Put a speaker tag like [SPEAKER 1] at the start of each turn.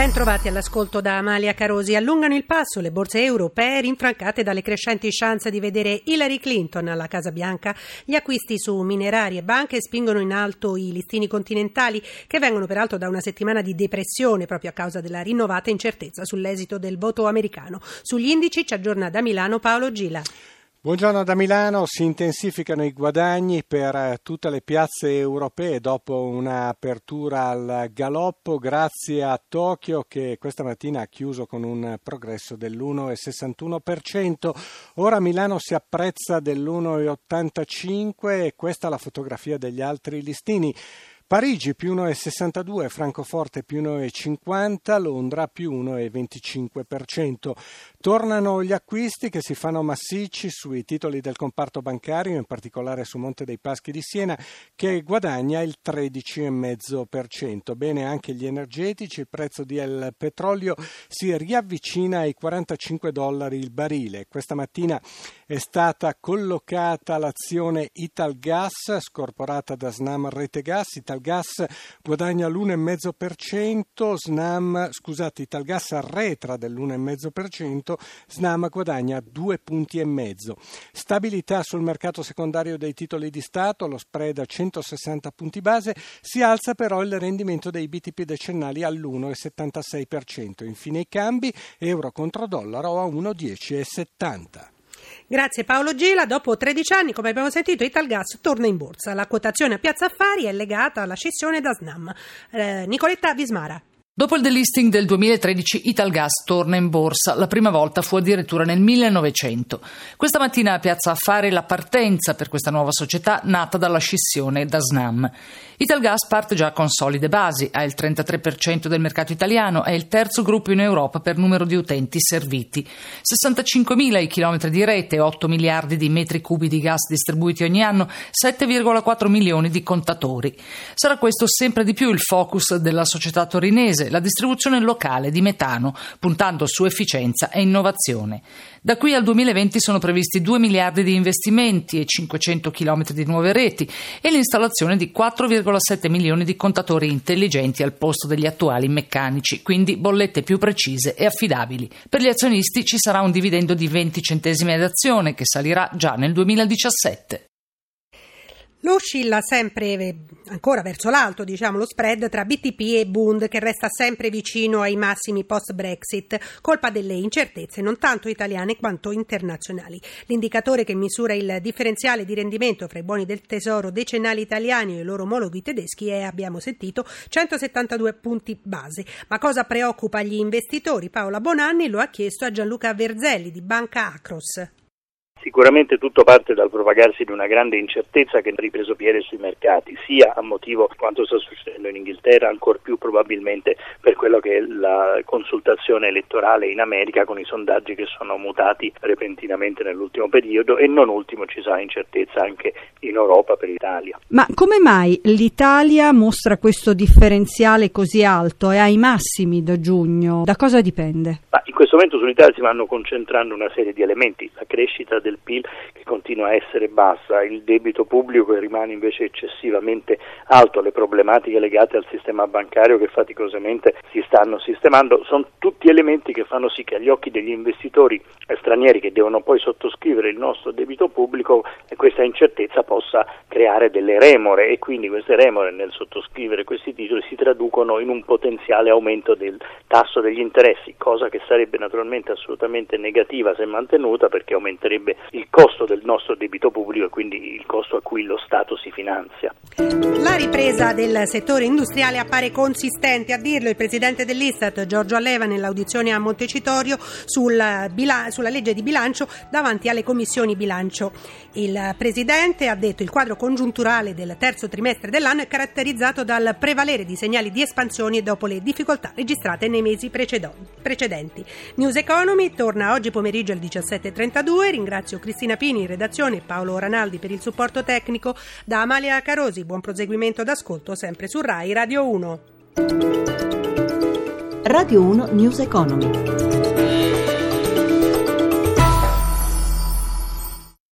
[SPEAKER 1] Ben trovati all'ascolto da Amalia Carosi. Allungano il passo le borse europee rinfrancate dalle crescenti chance di vedere Hillary Clinton alla Casa Bianca. Gli acquisti su minerari e banche spingono in alto i listini continentali che vengono peraltro da una settimana di depressione proprio a causa della rinnovata incertezza sull'esito del voto americano. Sugli indici ci aggiorna da Milano Paolo Gila.
[SPEAKER 2] Buongiorno da Milano, si intensificano i guadagni per eh, tutte le piazze europee dopo un'apertura al galoppo grazie a Tokyo che questa mattina ha chiuso con un progresso dell'1,61%. Ora Milano si apprezza dell'1,85% e questa è la fotografia degli altri listini. Parigi più 1,62, Francoforte più 1,50, Londra più 1,25%. Tornano gli acquisti che si fanno massicci sui titoli del comparto bancario, in particolare su Monte dei Paschi di Siena, che guadagna il 13,5%. Bene anche gli energetici, il prezzo del petrolio si riavvicina ai 45 dollari il barile. Questa mattina è stata collocata l'azione Italgas, scorporata da Snam Rete Gas. Italgas Italgas guadagna l'1,5%, Snam, scusate, Italgas arretra dell'1,5%, Snam guadagna due punti e mezzo. Stabilità sul mercato secondario dei titoli di Stato, lo spread a 160 punti base, si alza però il rendimento dei BTP decennali all'1,76%. Infine i cambi, euro contro dollaro a 1,10,70.
[SPEAKER 1] Grazie Paolo Gela. Dopo 13 anni, come abbiamo sentito, Italgas torna in borsa. La quotazione a Piazza Affari è legata alla scissione da Snam. Eh, Nicoletta Vismara.
[SPEAKER 3] Dopo il delisting del 2013 Italgas torna in borsa, la prima volta fu addirittura nel 1900. Questa mattina a Piazza Affari la partenza per questa nuova società nata dalla scissione da Snam. Italgas parte già con solide basi, ha il 33% del mercato italiano, è il terzo gruppo in Europa per numero di utenti serviti. 65.000 i chilometri di rete, 8 miliardi di metri cubi di gas distribuiti ogni anno, 7,4 milioni di contatori. Sarà questo sempre di più il focus della società torinese la distribuzione locale di metano, puntando su efficienza e innovazione. Da qui al 2020 sono previsti 2 miliardi di investimenti e 500 km di nuove reti e l'installazione di 4,7 milioni di contatori intelligenti al posto degli attuali meccanici, quindi bollette più precise e affidabili. Per gli azionisti ci sarà un dividendo di 20 centesimi ad azione che salirà già nel 2017.
[SPEAKER 1] Lo oscilla sempre ancora verso l'alto, diciamo, lo spread tra BTP e Bund che resta sempre vicino ai massimi post-Brexit, colpa delle incertezze non tanto italiane quanto internazionali. L'indicatore che misura il differenziale di rendimento fra i buoni del tesoro decennali italiani e i loro omologhi tedeschi è, abbiamo sentito, 172 punti base. Ma cosa preoccupa gli investitori? Paola Bonanni lo ha chiesto a Gianluca Verzelli di Banca Acros.
[SPEAKER 4] Sicuramente tutto parte dal propagarsi di una grande incertezza che ha ripreso piede sui mercati, sia a motivo di quanto sta succedendo in Inghilterra, ancor più probabilmente per quello che è la consultazione elettorale in America con i sondaggi che sono mutati repentinamente nell'ultimo periodo e non ultimo ci sarà incertezza anche in Europa per l'Italia.
[SPEAKER 5] Ma come mai l'Italia mostra questo differenziale così alto e ai massimi da giugno? Da cosa dipende?
[SPEAKER 4] Ma in questo momento sull'Italia si vanno concentrando una serie di elementi, la crescita del PIL che continua a essere bassa, il debito pubblico rimane invece eccessivamente alto, le problematiche legate al sistema bancario che faticosamente si stanno sistemando, sono tutti elementi che fanno sì che agli occhi degli investitori stranieri che devono poi sottoscrivere il nostro debito pubblico questa incertezza possa creare delle remore. E quindi queste remore nel sottoscrivere questi titoli si traducono in un potenziale aumento del tasso degli interessi, cosa che sarebbe naturalmente assolutamente negativa se mantenuta perché aumenterebbe il costo del nostro debito pubblico e quindi il costo a cui lo Stato si finanzia.
[SPEAKER 1] La ripresa del settore industriale appare consistente, a dirlo il presidente dell'Istat Giorgio Alleva nell'audizione a Montecitorio sulla, sulla legge di bilancio davanti alle commissioni bilancio. Il presidente ha detto che il quadro congiunturale del terzo trimestre dell'anno è caratterizzato dal prevalere di segnali di espansione dopo le difficoltà registrate nei mesi precedenti. News Economy torna oggi pomeriggio alle 17.32. Ringrazio Cristina Pini in redazione Paolo Ranaldi per il supporto tecnico. Da Amalia Carosi, buon proseguimento d'ascolto sempre su RAI Radio 1.
[SPEAKER 6] Radio 1 News Economy.